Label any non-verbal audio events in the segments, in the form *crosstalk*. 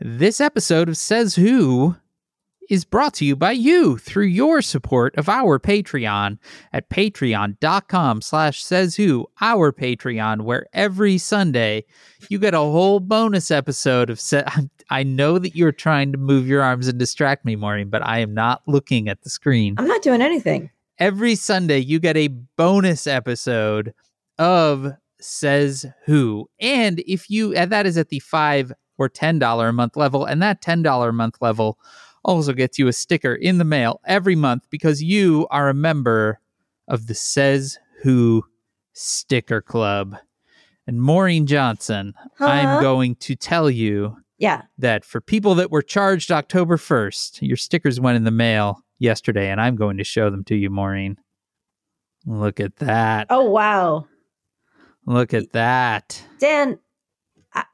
This episode of Says Who is brought to you by you through your support of our Patreon at patreon.com slash says who, our Patreon, where every Sunday you get a whole bonus episode of Sa- *laughs* I know that you're trying to move your arms and distract me, Maureen, but I am not looking at the screen. I'm not doing anything. Every Sunday you get a bonus episode of Says Who. And if you and that is at the five or ten dollar a month level, and that ten dollar a month level also gets you a sticker in the mail every month because you are a member of the Says Who Sticker Club. And Maureen Johnson, Huh? I'm going to tell you Yeah. that for people that were charged October 1st, your stickers went in the mail yesterday, and I'm going to show them to you, Maureen. Look at that. Oh wow, Look at that. Dan. I,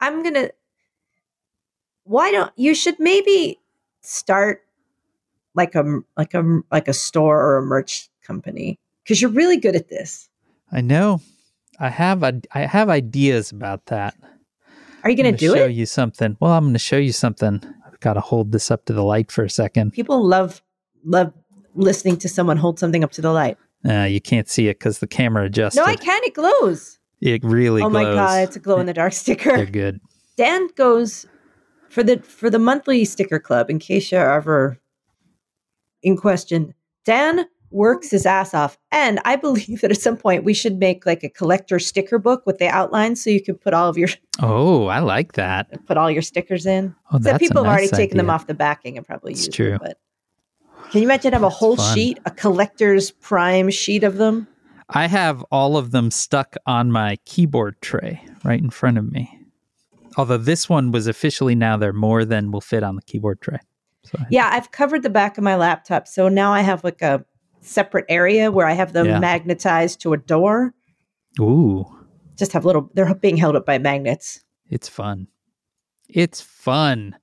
I'm gonna. Why don't you should maybe start like a like a like a store or a merch company because you're really good at this. I know. I have a, I have ideas about that. Are you gonna I'm do show it? you something. Well, I'm going to show you something. I've got to hold this up to the light for a second. People love love listening to someone hold something up to the light. Uh, you can't see it because the camera adjusted. No, I can. It glows. It really oh my god, it's a glow in the dark *laughs* sticker. They're good. Dan goes for the for the monthly sticker club. In case you're ever in question, Dan works his ass off, and I believe that at some point we should make like a collector sticker book with the outlines, so you can put all of your *laughs* Oh, I like that. put all your stickers in. Oh, So that's people a have already nice taken them off the backing and probably It's used true. them. But can you imagine have a whole fun. sheet, a collector's prime sheet of them? I have all of them stuck on my keyboard tray right in front of me. Although this one was officially now there more than will fit on the keyboard tray. So Yeah, I've covered the back of my laptop, so now I have like a separate area where I have them Yeah. magnetized to a door. Ooh, Just have little. They're being held up by magnets. it's fun. It's fun.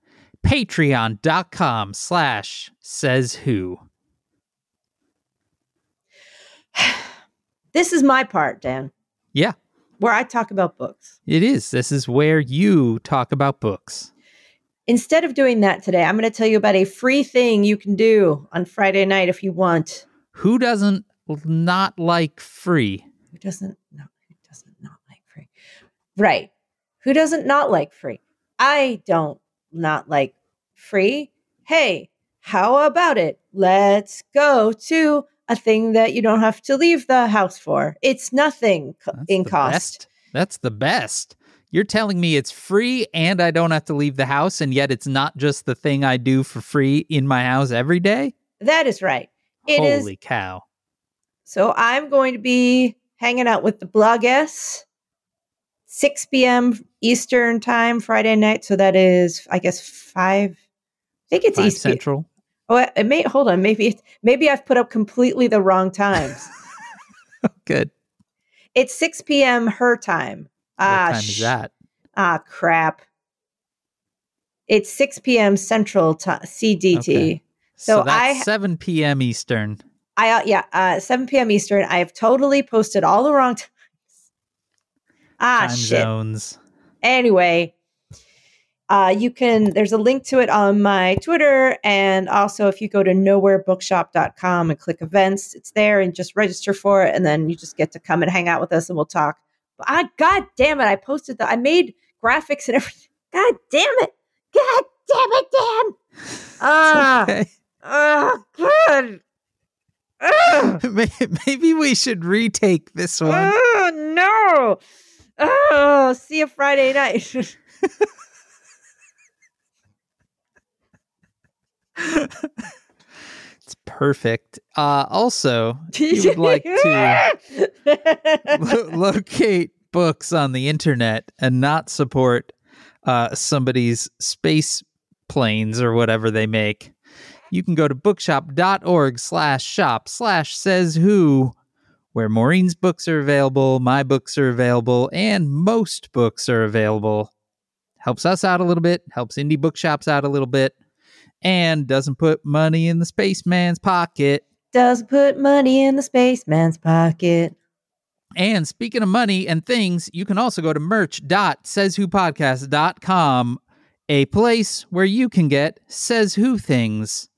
Patreon.com slash says who. *sighs* *sighs* *sighs* This is my part, Dan, Yeah, where I talk about books. it is. This is where you talk about books. Instead of doing that today, I'm going to tell you about a free thing you can do on Friday night if you want. Who doesn't not like free? Who doesn't no, who doesn't not like free? Right. Who doesn't not like free? I don't not like free. Hey, how about it? Let's go to a thing that you don't have to leave the house for. It's nothing co- in cost. best. That's the best. You're telling me it's free and I don't have to leave the house, and yet it's not just the thing I do for free in my house every day? That is right. It is. Holy cow. So I'm going to be hanging out with the Bloggess, 6 p.m. Eastern time Friday night. So that is, I guess, five. I think it's Five East. Central. Oh, it may hold on. Maybe it's, maybe I've put up completely the wrong times. *laughs* Good. it's 6 p.m. her time. Ah, what time sh- is that? Ah, crap. It's 6 p.m. Central ti CDT. Okay. So So, that's I- 7 p.m. Eastern. I uh, yeah, uh, 7 p.m. Eastern. I have totally posted all the wrong times. Ah, time shit. zones. Anyway, uh, you can, there's a link to it on my Twitter. And also, if you go to nowherebookshop.com and click events, it's there and just register for it. And then you just get to come and hang out with us and we'll talk. But I, God damn it, I posted that. I made graphics and everything. God damn it. God damn it, Dan. Ah, Okay. oh, God. *laughs* Maybe we should retake this one. Oh no! Oh, see you Friday night. *laughs* It's perfect. Uh, also, *laughs* if you would like to lo- *laughs* locate books on the internet and not support uh, somebody's space planes or whatever they make, you can go to bookshop.org slash shop slash says who, where Maureen's books are available, my books are available, and most books are available. Helps us out a little bit, helps indie bookshops out a little bit, and doesn't put money in the spaceman's pocket. Doesn't put money in the spaceman's pocket. And speaking of money and things, you can also go to merch.sayswhopodcast.com a place where you can get Says Who things.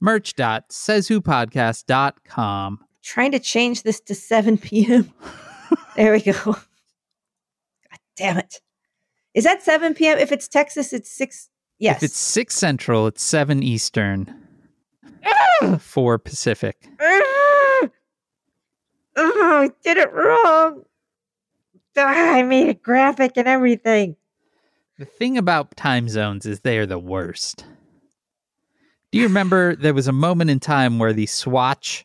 Merch.sayswhopodcast.com. Trying to change this to 7 *laughs* p.m. there we go. *laughs* God damn it. Is that 7 p.m.? If it's Texas, it's 6. Yes. If it's 6 Central, it's 7 Eastern. 4 Pacific. oh, I did it wrong. Ah, I made a graphic and everything. The thing about time zones is they are the worst. Do you remember there was a moment in time where the Swatch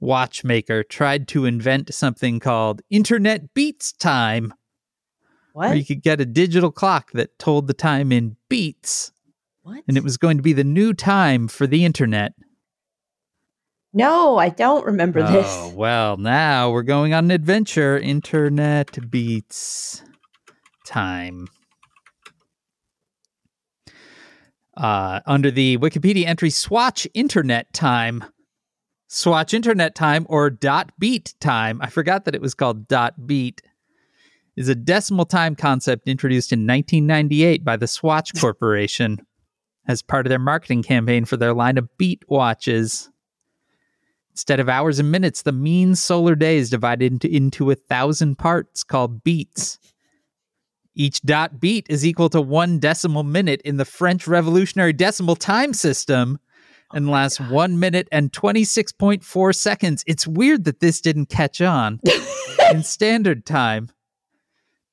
watchmaker tried to invent something called Internet Beats Time? What? Where you could get a digital clock that told the time in beats, what? and it was going to be the new time for the internet. No, I don't remember Oh, this. well, now we're going on an adventure. Internet beats time. Uh, under the Wikipedia entry Swatch Internet Time, Swatch Internet Time or dot beat time, I forgot that it was called dot beat, is a decimal time concept introduced in 1998 by the Swatch *laughs* Corporation as part of their marketing campaign for their line of beat watches. Instead of hours and minutes, the mean solar day is divided into, into a thousand parts called beats. Each dot beat is equal to one decimal minute in the French Revolutionary Decimal Time System oh and lasts one minute and 26.4 seconds. It's weird that this didn't catch on. *laughs* in standard time,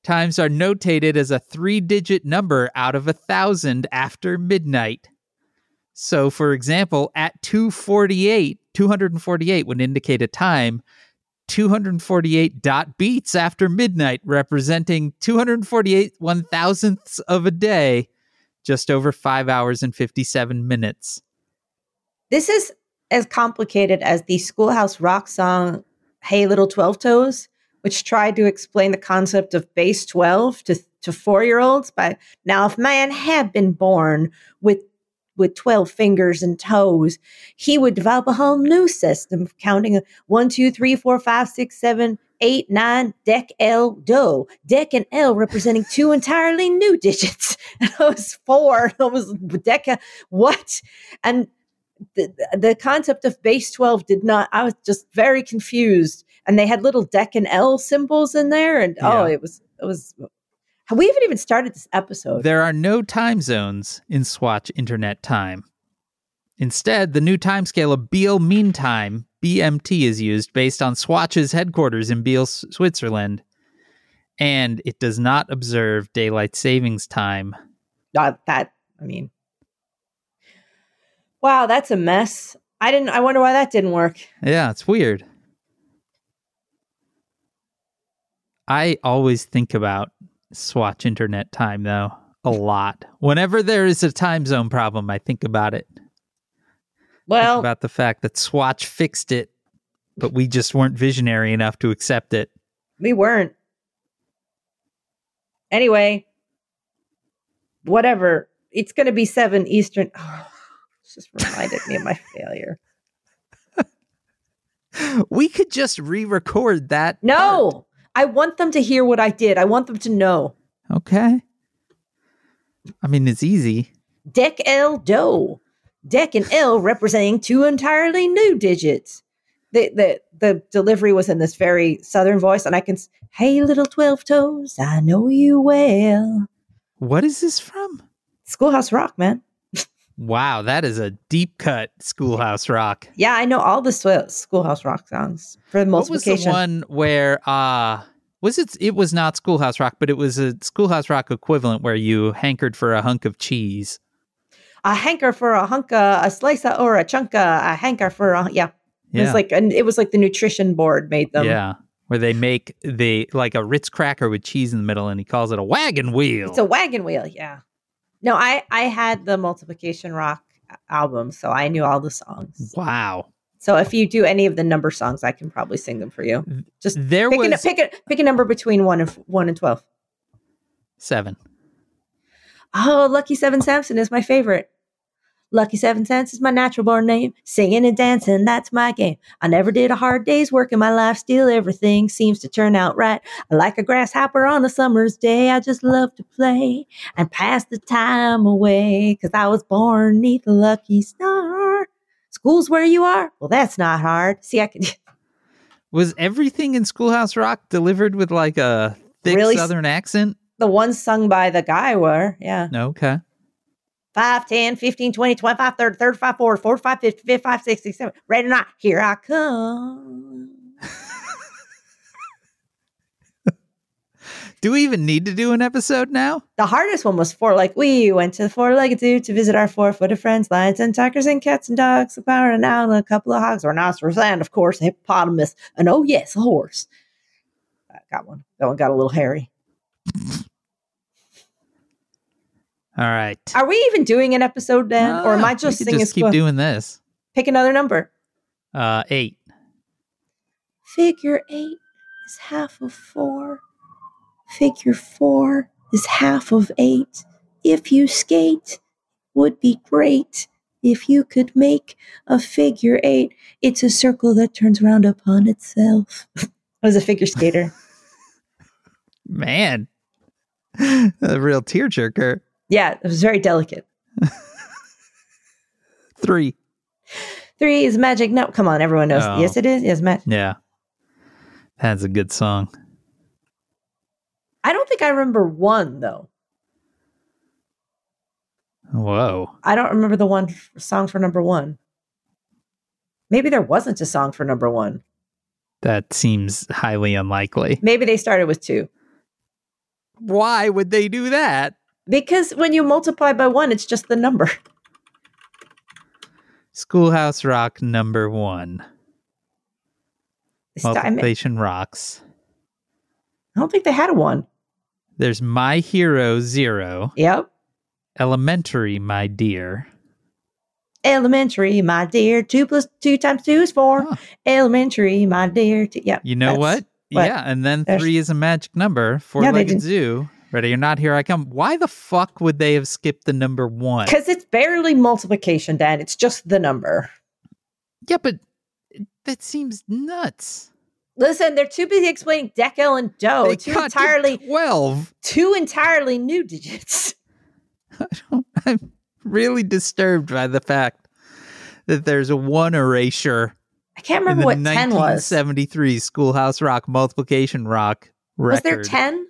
times are notated as a three digit number out of a thousand after midnight. So, for example, at 248, 248 would indicate a time 248 dot beats after midnight, representing 248 one thousandths of a day, just over five hours and 57 minutes. This is as complicated as the Schoolhouse Rock song Hey Little 12 Toes, which tried to explain the concept of base 12 to, to four year olds. But now, if man had been born with with 12 fingers and toes, he would develop a whole new system of counting one, two, three, four, five, six, seven, eight, nine, dec, L, do. Dec and L representing two entirely new digits. *laughs* And I was four. *laughs* I was deca. Uh, what? And the, the concept of base 12 did not, I was just very confused. And they had little dec and L symbols in there. And oh, it was, it was, we haven't even started this episode. There are no time zones in Swatch Internet Time. Instead, the new timescale of Biel Mean Time, BMT, is used based on Swatch's headquarters in Biel, S- Switzerland. And it does not observe daylight savings time. Not that, I mean, wow, that's a mess. I didn't, I wonder why that didn't work. Yeah, it's weird. I always think about Swatch Internet Time, though, a lot. Whenever there is a time zone problem, I think about it. Think Well, about the fact that Swatch fixed it, but we just weren't visionary enough to accept it. we weren't. Anyway, whatever. It's going to be seven Eastern. *sighs* Oh, just reminded me of my *laughs* failure. We could just re-record that. No, I want them to hear what I did. I want them to know. Okay. I mean, it's easy. Dec L Do. Dec and L representing two entirely new digits. The, the the delivery was in this very southern voice, and I can, hey little twelve toes, I know you well. What is this from? Schoolhouse Rock, man. Wow, that is a deep cut Schoolhouse Rock. Yeah, I know all the Schoolhouse Rock songs for What was the one where uh was it it was not Schoolhouse Rock, but it was a Schoolhouse Rock equivalent where you hankered for a hunk of cheese. a hanker for a hunka, a slicer or a chunka, a hanker for a yeah. It Yeah. was like and it was like the nutrition board made them. yeah. Where they make the like a Ritz cracker with cheese in the middle and he calls it a wagon wheel. It's a wagon wheel, yeah. No, I I had the multiplication rock album, so I knew all the songs. wow. So if you do any of the number songs, I can probably sing them for you. Just There pick, a, was pick a pick a number between one and one and twelve. seven. Oh, Lucky Seven Sampson is my favorite. Lucky Seven Cents is my natural born name. Singing and dancing, that's my game. I never did a hard day's work in my life. Still, everything seems to turn out right. I like a grasshopper on a summer's day. I just love to play and pass the time away. Cause I was born neath a lucky star. School's where you are? Well, that's not hard. See, I could. *laughs* Was everything in Schoolhouse Rock delivered with like a thick Really Southern accent? The ones sung by the guy were, yeah. Okay. 5, 10, 15, 20, 25, 30, 35, 40, 45, 50, 55, 60, 70. Ready or not, here I come. *laughs* Do we even need to do an episode now? The hardest one was four. Like, we went to the four legged zoo to visit our four footed friends, lions and tigers and cats and dogs, a power and owl and a couple of hogs, rhinoceros, and of course, a hippopotamus. And oh, yes, a horse. I got one. That one got a little hairy. All right. Are we even doing an episode then? or am I just singing? just keep doing this? Pick another number. Uh, eight. Figure eight is half of four. Figure four is half of eight. If you skate, would be great. If you could make a figure eight, it's a circle that turns round upon itself. *laughs* I was a figure skater. *laughs* Man, a real tearjerker. yeah, it was very delicate. *laughs* Three. Three is magic. No, come on, everyone knows. Oh. Yes, it is. Yes, magic. Yeah. That's a good song. I don't think I remember one though. Whoa. I don't remember the one f- song for number one. Maybe there wasn't a song for number one. That seems highly unlikely. Maybe they started with two. Why would they do that? Because when you multiply by one, it's just the number. Schoolhouse Rock number one. It's di- I, mean, I Multiplication rocks. don't think they had a one. There's My Hero Zero. Yep. Elementary, my dear. Elementary, my dear. Two plus two times two is four. Huh. Elementary, my dear. Two, yeah. You know what? what? Yeah, and then There's- three is a magic number. Four yeah, legged zoo. Ready or not, here I come. Why the fuck would they have skipped the number one? Because it's barely multiplication, Dad. It's just the number. Yeah, but that seems nuts. Listen, they're too busy explaining decal and dough. they two entirely, twelve. two entirely new digits. *laughs* I'm really disturbed by the fact that there's one erasure I can't remember what ten was. 1973 Schoolhouse Rock multiplication rock record. Was there ten?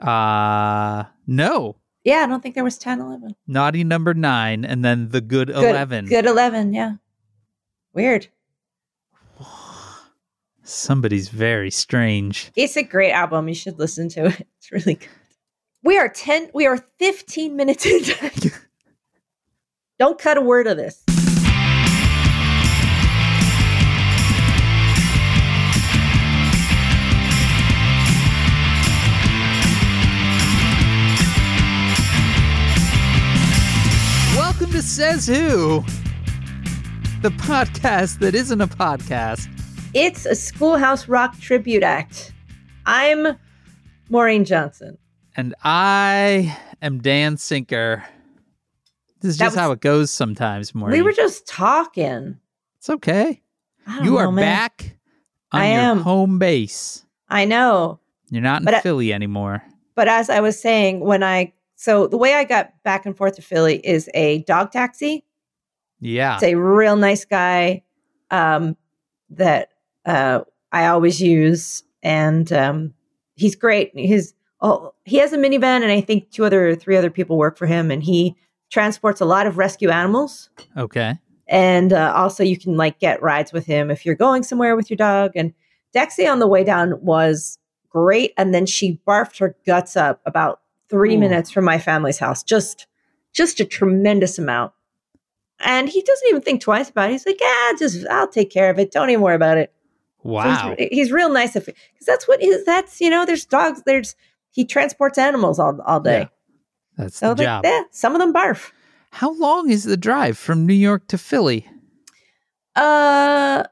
Uh no. Yeah, I don't think there was 10, 11. Naughty number nine, and then the good, Good, eleven. Good 11, yeah. Weird. Somebody's very strange. It's a great album. You should listen to it. *laughs* It's really good. We are 10, we are 15 minutes into *laughs* Don't cut a word of this. Welcome to Says Who, the podcast that isn't a podcast. It's a Schoolhouse Rock tribute act. I'm Maureen Johnson. And I am Dan Sinker. This is That just how it goes sometimes, Maureen. We were just talking. it's okay. You know, are man. back on I your am. home base. I know. You're not in But I- Philly anymore. But as I was saying, when I so the way I got back and forth to Philly is a dog taxi. Yeah. It's a real nice guy um, that uh, I always use, and um, he's great. His oh, he has a minivan, and I think two other, three other people work for him, and he transports a lot of rescue animals. Okay. And uh, also, you can like get rides with him if you're going somewhere with your dog. And Dexy on the way down was great, and then she barfed her guts up about three Ooh. minutes from my family's house. Just, just a tremendous amount. And he doesn't even think twice about it. He's like, "Yeah, just I'll take care of it. Don't even worry about it." So Wow. he's, he's real nice if because that's what is that's you know there's dogs there's he transports animals all all day. Yeah, That's So the like, job. yeah, some of them barf. How long is the drive from New York to Philly? Uh,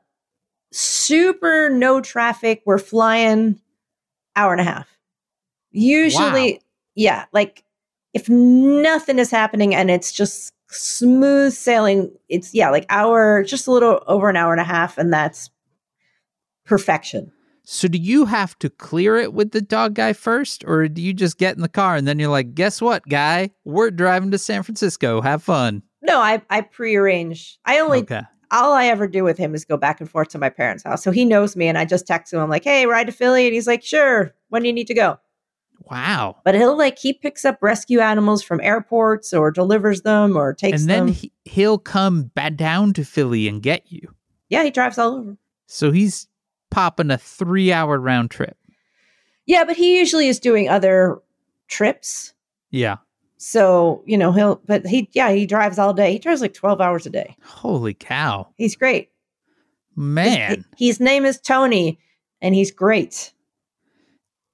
super no traffic. We're flying hour and a half. Usually, Wow. yeah, like if nothing is happening and it's just smooth sailing. It's yeah, like hour, just a little over an hour and a half, and that's perfection. So do you have to clear it with the dog guy first, or do you just get in the car and then you're like, guess what, guy? We're driving to San Francisco. Have fun. No, I I prearrange. I only Okay. all I ever do with him is go back and forth to my parents' house. So he knows me, and I just text him. I'm like, "Hey, ride to Philly," and he's like, "Sure." When do you need to go? Wow. But he'll like he picks up rescue animals from airports or delivers them or takes And then them. he, he'll come back down to Philly and get you. yeah, he drives all over. So he's popping a three hour round trip. Yeah, but he usually is doing other trips. Yeah. So you know he'll. But he yeah he drives all day. He drives like twelve hours a day. Holy cow. He's great. His- Man. his name is Tony, and he's great.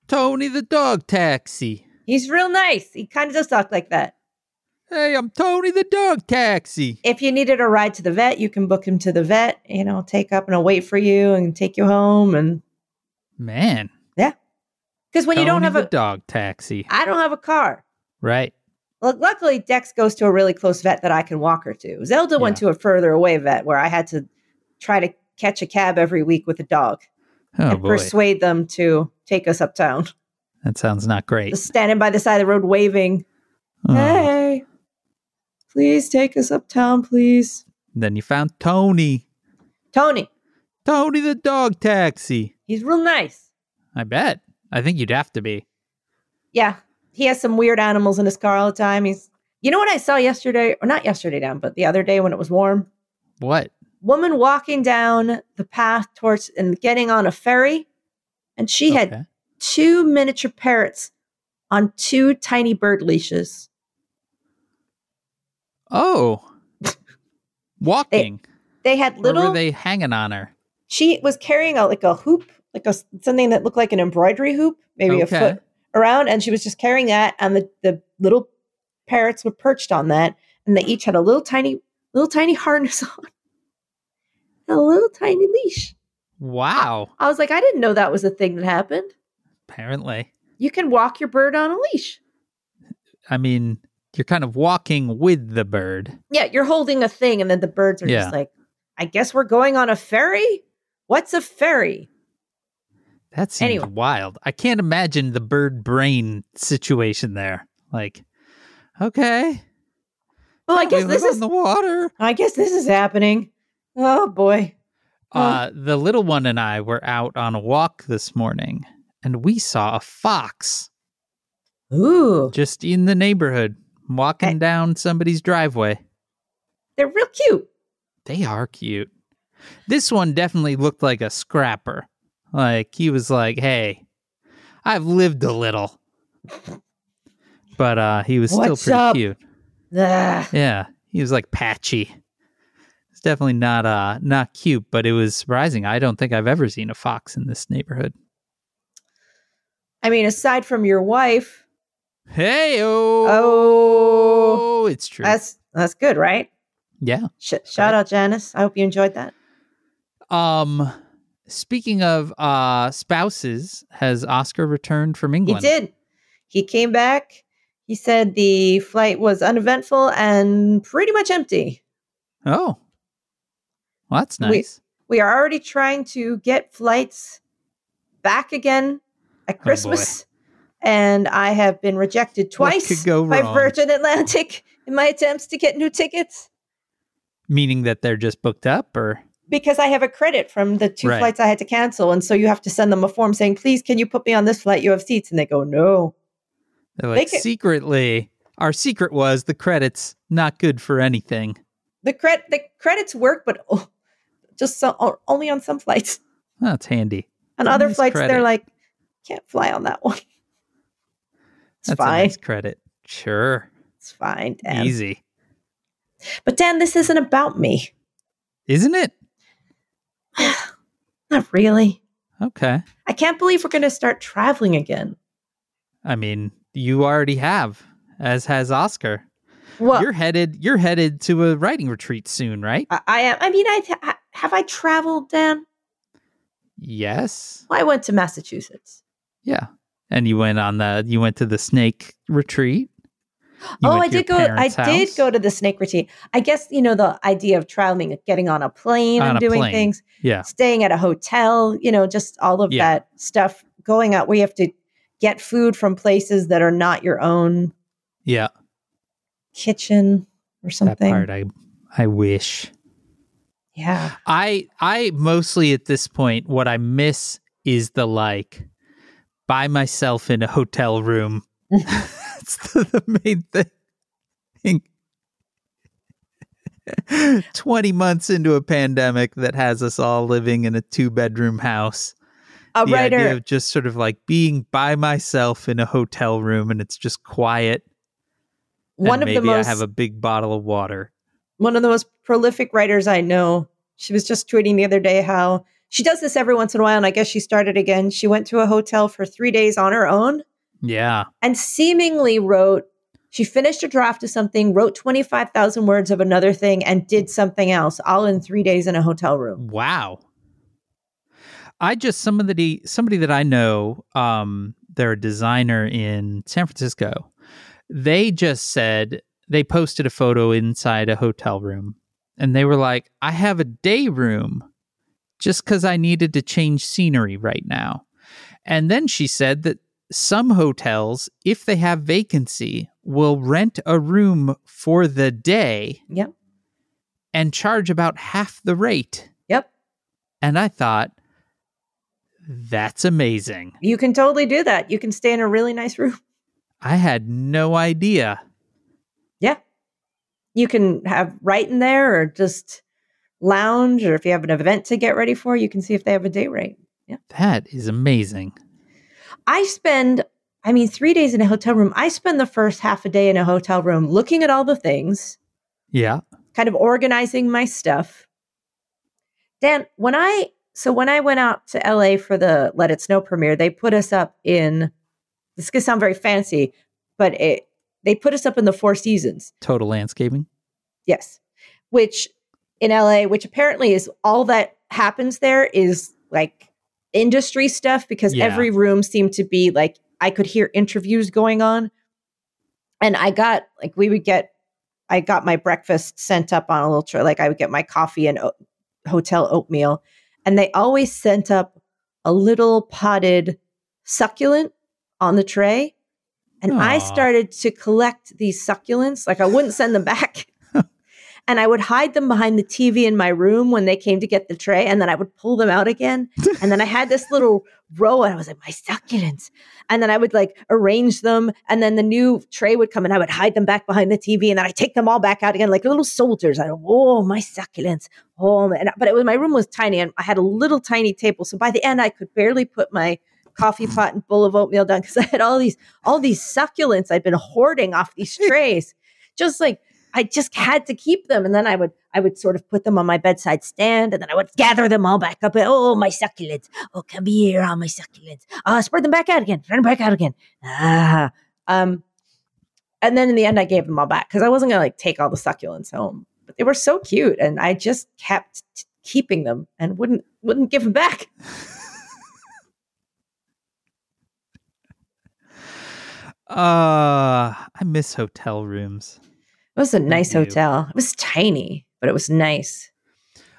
Tony the dog taxi. He's real nice. He kind of does talk like that. Hey, I'm Tony the dog taxi. if you needed a ride to the vet, you can book him to the vet. You know, take up and I'll wait for you and take you home. And Man. Yeah, because when you don't have a, dog taxi. I don't have a car. Right. Look, luckily Dex goes to a really close vet that I can walk her to. Zelda went to a further away vet where I had to try to catch a cab every week with a dog Oh and boy. persuade them to take us uptown. that sounds not great. Just standing by the side of the road waving, Oh. "Hey, please take us uptown, please." And Then you found Tony. Tony, Tony the dog taxi. he's real nice. I bet. I think you'd have to be. Yeah, he has some weird animals in his car all the time. He's, you know what I saw yesterday, or not yesterday down, but the other day when it was warm. What? Woman walking down the path towards and getting on a ferry, and she had two miniature parrots on two tiny bird leashes. Oh. *laughs* Walking. They had or little. were they hanging on her? she was carrying a like a hoop, like a something that looked like an embroidery hoop, maybe Okay. a foot around, and she was just carrying that, and the the little parrots were perched on that, and they each had a little tiny, little tiny harness *laughs* on, a little tiny leash. Wow. I was like, I didn't know that was a thing that happened. Apparently. You can walk your bird on a leash. I mean, you're kind of walking with the bird. Yeah, you're holding a thing, and then the birds are Yeah. just like, I guess we're going on a ferry. What's a ferry? That seems Anyway. wild. I can't imagine the bird brain situation there. Like, okay. Well, I guess we this is. the water. I guess this is happening. Oh boy. Uh, the little one and I were out on a walk this morning, and we saw a fox Ooh, just in the neighborhood walking Hey. down somebody's driveway. they're real cute. They are cute. This one definitely looked like a scrapper. Like he was like, "Hey, I've lived a little," but uh, he was What's still pretty up? cute. Ugh. Yeah, he was like patchy. It's definitely not uh not cute, but it was surprising. I don't think I've ever seen a fox in this neighborhood. I mean, aside from your wife, Hey oh, Oh. it's true. that's that's good, right? yeah. Sh- shout out Janice. I hope you enjoyed that. Um, speaking of uh spouses, has Oscar returned from England? He did. He came back. He said the flight was uneventful and pretty much empty. Oh, well, that's nice. We are already trying to get flights back again at Oh. Christmas. And I have been rejected twice by? Virgin Atlantic in my attempts to get new tickets Meaning that they're just booked up, or because I have a credit from the two Right. flights I had to cancel. And so you have to send them a form saying, please, can you put me on this flight? You have seats. And they go, no. they're like They secretly. Our secret was the credits not good for anything. The, cred- the credits work, but oh, just so- only on some flights. That's handy. On other nice flights, credit. they're like, can't fly on that *laughs* one. It's That's fine. nice credit. Sure, It's fine, Dan. easy, But Dan, this isn't about me. isn't it? *sighs* Not really. Okay. I can't believe we're going to start traveling again. I mean, you already have, as has Oscar. Well, you're headed. You're headed to a writing retreat soon, right? I, I am. I mean, I ha- have I traveled, Dan? Yes. Well, I went to Massachusetts. Yeah. And you went on the. You went to the snake retreat. You oh, I did go. I parents' did go to the snake retreat. I guess you know the idea of traveling, getting on a plane On and a doing plane. things, Yeah. staying at a hotel. You know, just all of Yeah. that stuff. Going out, we have to get food from places that are not your own Yeah. kitchen or something. That part I I wish. Yeah. I I mostly at this point what I miss is the like by myself in a hotel room. *laughs* That's the, the main thing. *laughs* 20 months into a pandemic that has us all living in a two bedroom house. A the writer. idea of just sort of like being by myself in a hotel room and it's just quiet. one of the most I have a big bottle of water. one of the most prolific writers I know. She was just tweeting the other day how she does this every once in a while, and I guess she started again. She went to a hotel for three days on her own Yeah. and seemingly wrote. She finished a draft of something, wrote twenty five thousand words of another thing, and did something else, all in three days in a hotel room. Wow. I just somebody somebody that I know, um, they're a designer in San Francisco. They just said they posted a photo inside a hotel room and they were like, I have a day room just because I needed to change scenery right now. And then she said that some hotels, if they have vacancy, will rent a room for the day Yep. and charge about half the rate. Yep. And I thought, that's amazing. You can totally do that. You can stay in a really nice room. *laughs* I had no idea. Yeah. You can have right in there or just lounge, or if you have an event to get ready for, you can see if they have a day rate. Yeah. That is amazing. I spend, I mean, three days in a hotel room. I spend the first half a day in a hotel room looking at all the things, Yeah. kind of organizing my stuff. Dan, when I, so when I went out to LA for the Let It Snow premiere, they put us up in, this could sound very fancy, but it, they put us up in the Four Seasons. Total landscaping. Yes. Which in LA, which apparently is all that happens there is like industry stuff because Yeah. every room seemed to be like I could hear interviews going on. And I got like we would get I got my breakfast sent up on a little tray like I would get my coffee and o- hotel oatmeal and they always sent up a little potted succulent on the tray. And I started to collect these succulents. Like I wouldn't send them *laughs* back. And I would hide them behind the TV in my room when they came to get the tray. And then I would pull them out again. And then I had this little *laughs* row and I was like, my succulents. And then I would like arrange them. And then the new tray would come and I would hide them back behind the TV. And then I take them all back out again like little soldiers. I oh, my succulents. Oh, man. But it was, my room was tiny and I had a little tiny table. So by the end, I could barely put my coffee pot and bowl of oatmeal down because I had all these all these succulents I'd been hoarding off these *laughs* trays. just like I just had to keep them. And then I would I would sort of put them on my bedside stand and then I would gather them all back up. Oh, my succulents. Oh, come here, all my succulents. Ah, spread them back out again. Spread them back out again. Ah. Um and then in the end I gave them all back because I wasn't gonna like take all the succulents home. But they were so cute and I just kept t- keeping them and wouldn't wouldn't give them back. Uh, *laughs* I miss hotel rooms. It was a nice hotel. It was tiny, but it was nice.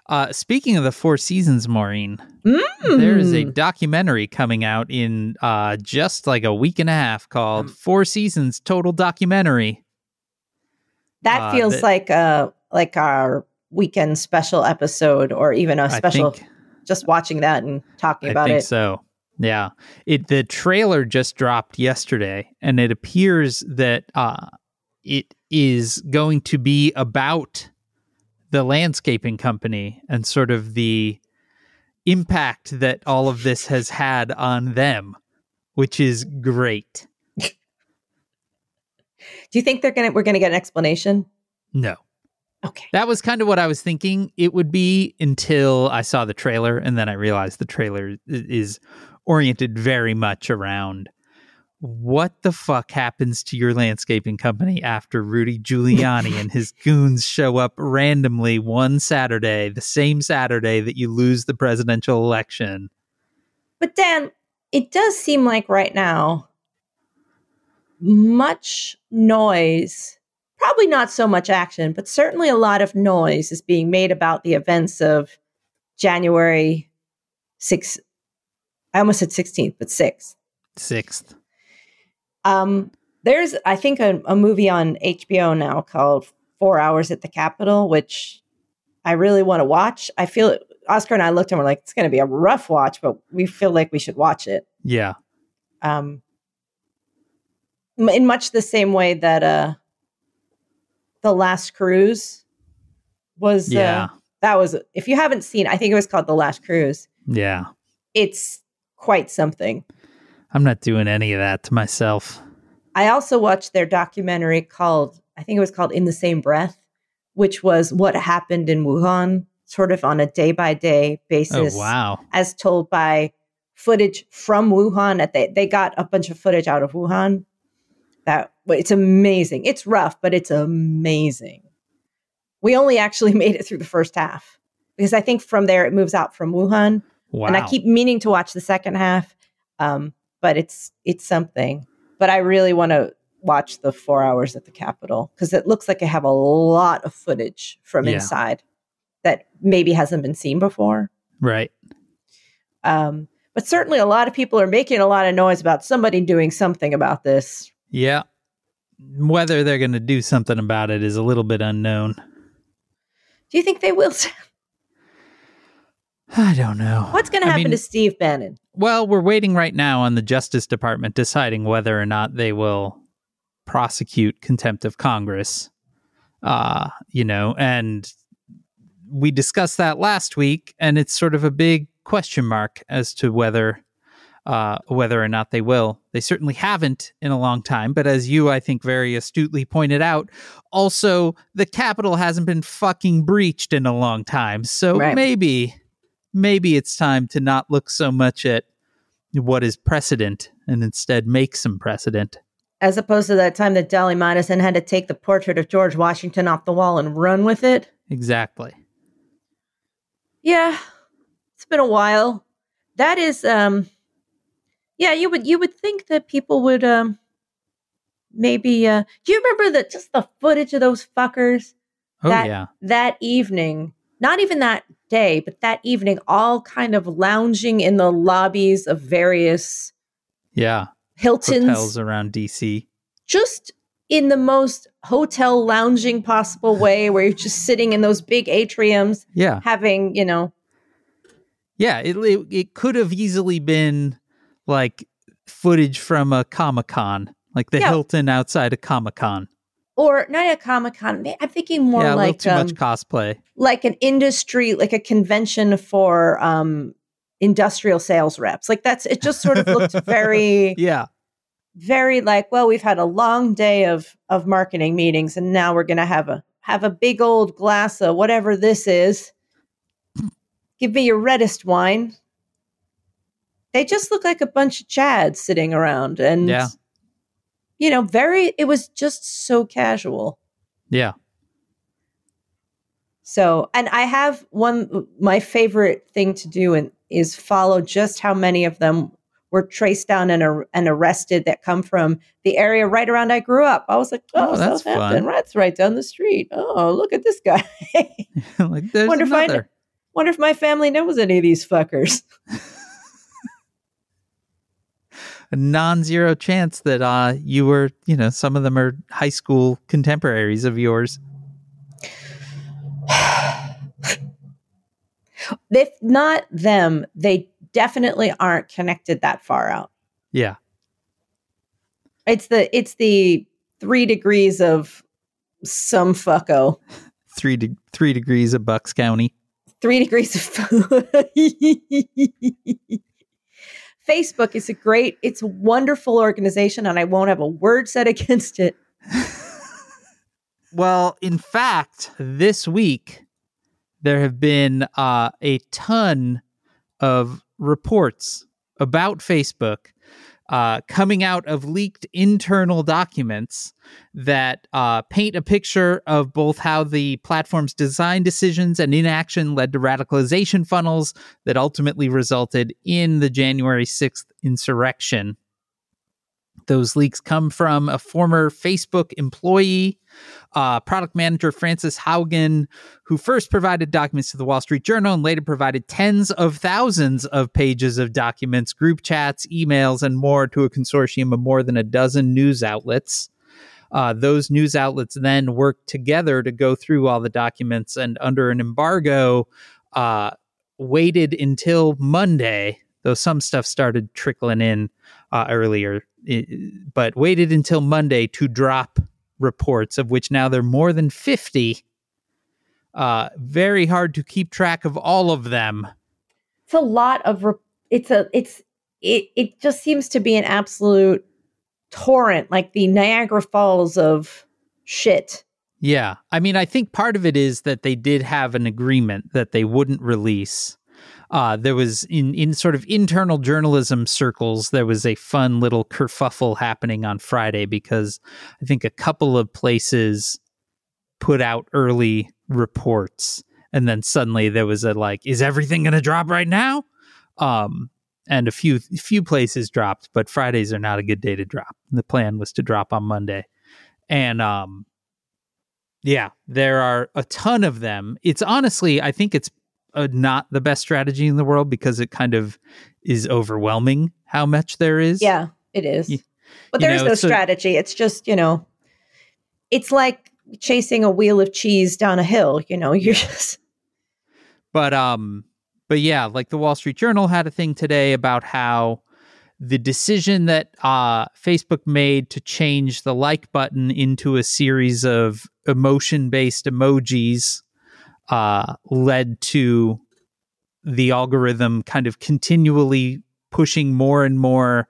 Uh, speaking of the Four Seasons, Maureen, there is a Mm. documentary coming out in uh, just like a week and a half called Mm. Four Seasons Total Documentary. that uh, feels that- like a like our weekend special episode, or even a special. think, just watching that and talking I about think it. so. Yeah, it the trailer just dropped yesterday, and it appears that uh, it is going to be about the landscaping company and sort of the impact that all of this has had on them, which is great. *laughs* Do you think they're gonna we're gonna get an explanation? No. Okay. That was kind of what I was thinking it would be until I saw the trailer, and then I realized the trailer is oriented very much around what the fuck happens to your landscaping company after Rudy Giuliani and his *laughs* goons show up randomly one Saturday, the same Saturday that you lose the presidential election. But Dan, it does seem like right now much noise, probably not so much action, but certainly a lot of noise is being made about the events of January 6th. I almost said 16th, but 6th. 6th. Um, there's, I think, a, a movie on HBO now called Four Hours at the Capitol, which I really want to watch. I feel Oscar and I looked and we're like, it's going to be a rough watch, but we feel like we should watch it. Yeah. Um, in much the same way that uh, the last cruise was. Yeah. Uh, that was if you haven't seen, I think it was called the last cruise. Yeah. It's quite something. I'm not doing any of that to myself. I also watched their documentary called, I think it was called In the Same Breath, which was what happened in Wuhan, sort of on a day by day basis. Oh, wow. As told by footage from Wuhan. At they they got a bunch of footage out of Wuhan. That it's amazing. It's rough, but it's amazing. We only actually *laughs* made it through the first half because I think from there it moves out from Wuhan. Wow. And I keep meaning to watch the second half, um, but it's it's something. But I really want to watch the four hours at the Capitol because it looks like I have a lot of footage from Yeah. inside that maybe hasn't been seen before. right. Um, but certainly, a lot of people are making a lot of noise about somebody doing something about this. Yeah. Whether they're going to do something about it is a little bit unknown. Do you think they will? *laughs* I don't know. What's going to I happen mean- to Steve Bannon? Well, we're waiting right now on the Justice Department deciding whether or not they will prosecute contempt of Congress. Uh, you know, and we discussed that last week, and it's sort of a big question mark as to whether uh, whether or not they will. They certainly haven't in a long time, but as you, I think, very astutely pointed out, also the Capitol hasn't been fucking breached in a long time. So Right. maybe, maybe it's time to not look so much at what is precedent and instead make some precedent. As opposed to that time that Dolley Madison had to take the portrait of George Washington off the wall and run with it. Exactly. Yeah, it's been a while. That is, um, yeah, you would you would think that people would, um, maybe. Uh, do you remember that just the footage of those fuckers Oh That- yeah. that evening? Not even that day, but that evening, all kind of lounging in the lobbies of various Yeah. Hiltons, Hotels around DC. just in the most hotel lounging possible way, where you're just sitting in those big atriums, Yeah. having you know Yeah, it it, it could have easily been like footage from a Comic Con, like the Yeah. Hilton outside of Comic Con. Or not a comic con. I'm thinking more yeah, like too um, much cosplay. like an industry, like a convention for um, industrial sales reps. Like that's it. Just sort of looked *laughs* very, Yeah, very like. Well, we've had a long day of of marketing meetings, and now we're gonna have a have a big old glass of whatever this is. Give me your reddest wine. They just look like a bunch of chads sitting around, and Yeah. You know, very. It was just so casual. yeah, So, and I have one, my favorite thing to do and is follow just how many of them were traced down and, ar- and arrested that come from the area right around I grew up. I was like, oh, Oh, that's Southampton, fun. that's right down the street. Oh, look at this guy. *laughs* like there's Wonder if I. Wonder if my family knows any of these fuckers. *laughs* A non-zero chance that uh you were, you know, some of them are high school contemporaries of yours. *sighs* if not them, they definitely aren't connected that far out. Yeah, It's the it's the three degrees of some fucko. *laughs* three de- three degrees of Bucks County. three degrees of *laughs* Facebook is a great, it's a wonderful organization, and I won't have a word said *laughs* against it. Well, in fact, this week there have been uh, a ton of reports about Facebook uh, coming out of leaked internal documents that uh, paint a picture of both how the platform's design decisions and inaction led to radicalization funnels that ultimately resulted in the January 6th insurrection. Those leaks come from a former Facebook employee, uh, product manager Frances Haugen, who first provided documents to the Wall Street Journal and later provided tens of thousands of pages of documents, group chats, emails, and more to a consortium of more than a dozen news outlets. Uh, those news outlets then worked together to go through all the documents and, under an embargo, uh, waited until Monday, though some stuff started trickling in uh, earlier but waited until Monday to drop reports, of which now there are more than 50. Uh, very hard to keep track of all of them. It's a lot of, re- it's a, it's, it, it just seems to be an absolute torrent, like the Niagara Falls of shit. Yeah. I mean, I think part of it is that they did have an agreement that they wouldn't release uh, there was in in sort of internal journalism circles there was a fun little kerfuffle happening on Friday because I think a couple of places put out early reports and then suddenly there was a like is everything going to drop right now? Um and a few few places dropped but Fridays are not a good day to drop. The plan was to drop on Monday. And um yeah there are a ton of them. It's honestly I think it's uh, not the best strategy in the world because it kind of is overwhelming how much there is. Yeah, it is. You, but there is no so, strategy. It's just, you know, it's like chasing a wheel of cheese down a hill, you know, you're just But um but yeah, like the Wall Street Journal had a thing today about how the decision that uh, Facebook made to change the like button into a series of emotion based emojis uh, led to the algorithm kind of continually pushing more and more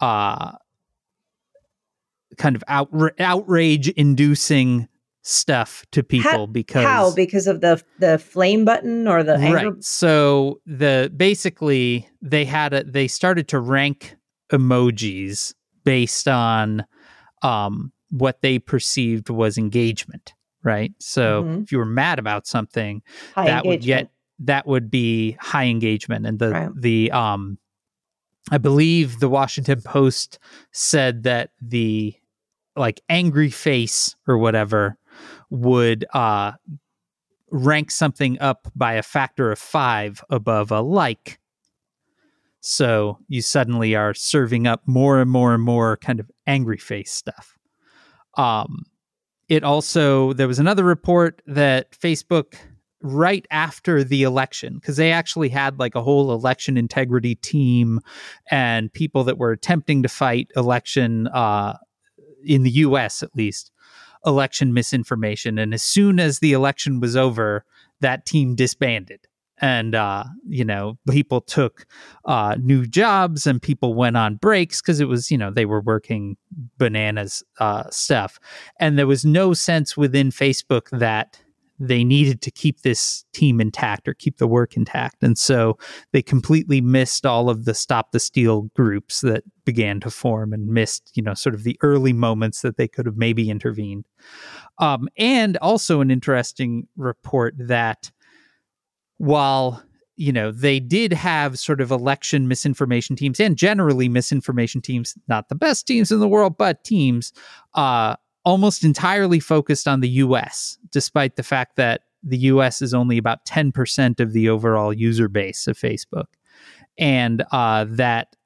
uh, kind of outra- outrage inducing stuff to people how, because how? Because of the the flame button or the anger? right so the basically they had a they started to rank emojis based on um what they perceived was engagement right? So mm-hmm. if you were mad about something, high that engagement. would get that would be high engagement, and the right. the um, I believe the Washington Post said that the like angry face or whatever would uh rank something up by a factor of five above a like. So you suddenly are serving up more and more and more kind of angry face stuff. Um, it also there was another report that Facebook right after the election because they actually had like a whole election integrity team and people that were attempting to fight election uh, in the US at least election misinformation. And as soon as the election was over that team disbanded and uh, you know people took uh, new jobs and people went on breaks because it was you know they were working bananas uh, stuff. And there was no sense within facebook that they needed to keep this team intact or keep the work intact. And so they completely missed all of the stop the steal groups that began to form and missed you know sort of the early moments that they could have maybe intervened. Um, and also an interesting report that while you know they did have sort of election misinformation teams and generally misinformation teams not the best teams in the world but teams uh almost entirely focused on the US despite the fact that the US is only about 10% of the overall user base of Facebook. And uh that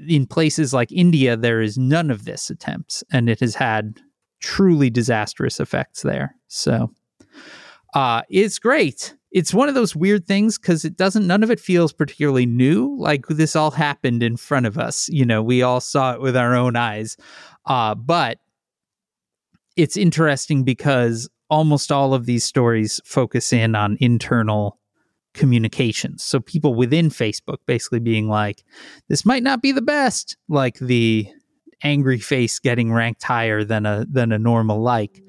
in places like India there is none of this attempts and it has had truly disastrous effects there. So uh, it's great. It's one of those weird things because it doesn't, none of it feels particularly new. Like this all happened in front of us. You know, we all saw it with our own eyes. Uh, but it's interesting because almost all of these stories focus in on internal communications. So people within Facebook basically being like, this might not be the best, like the angry face getting ranked higher than a than a normal like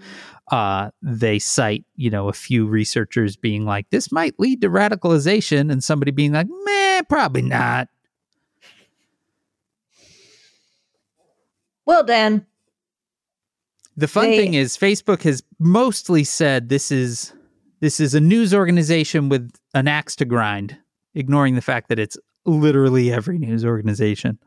uh, they cite, you know, a few researchers being like, this might lead to radicalization, and somebody being like, meh, probably not. Well, Dan. The fun they... thing is, Facebook has mostly said this is this is a news organization with an axe to grind, ignoring the fact that it's literally every news organization.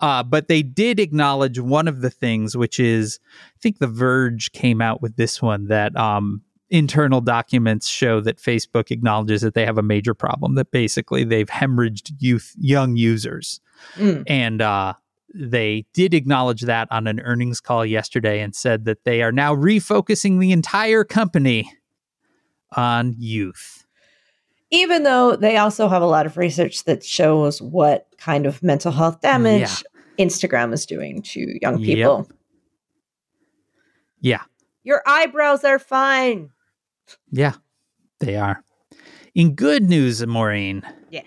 Uh, but they did acknowledge one of the things, which is, I think The Verge came out with this one that um, internal documents show that Facebook acknowledges that they have a major problem. That basically they've hemorrhaged youth, young users, Mm. and uh, they did acknowledge that on an earnings call yesterday and said that they are now refocusing the entire company on youth. Even though they also have a lot of research that shows what kind of mental health damage Instagram is doing to young Yep. people. Yeah, Your eyebrows are fine. yeah, they are. In good news, Maureen, Yeah.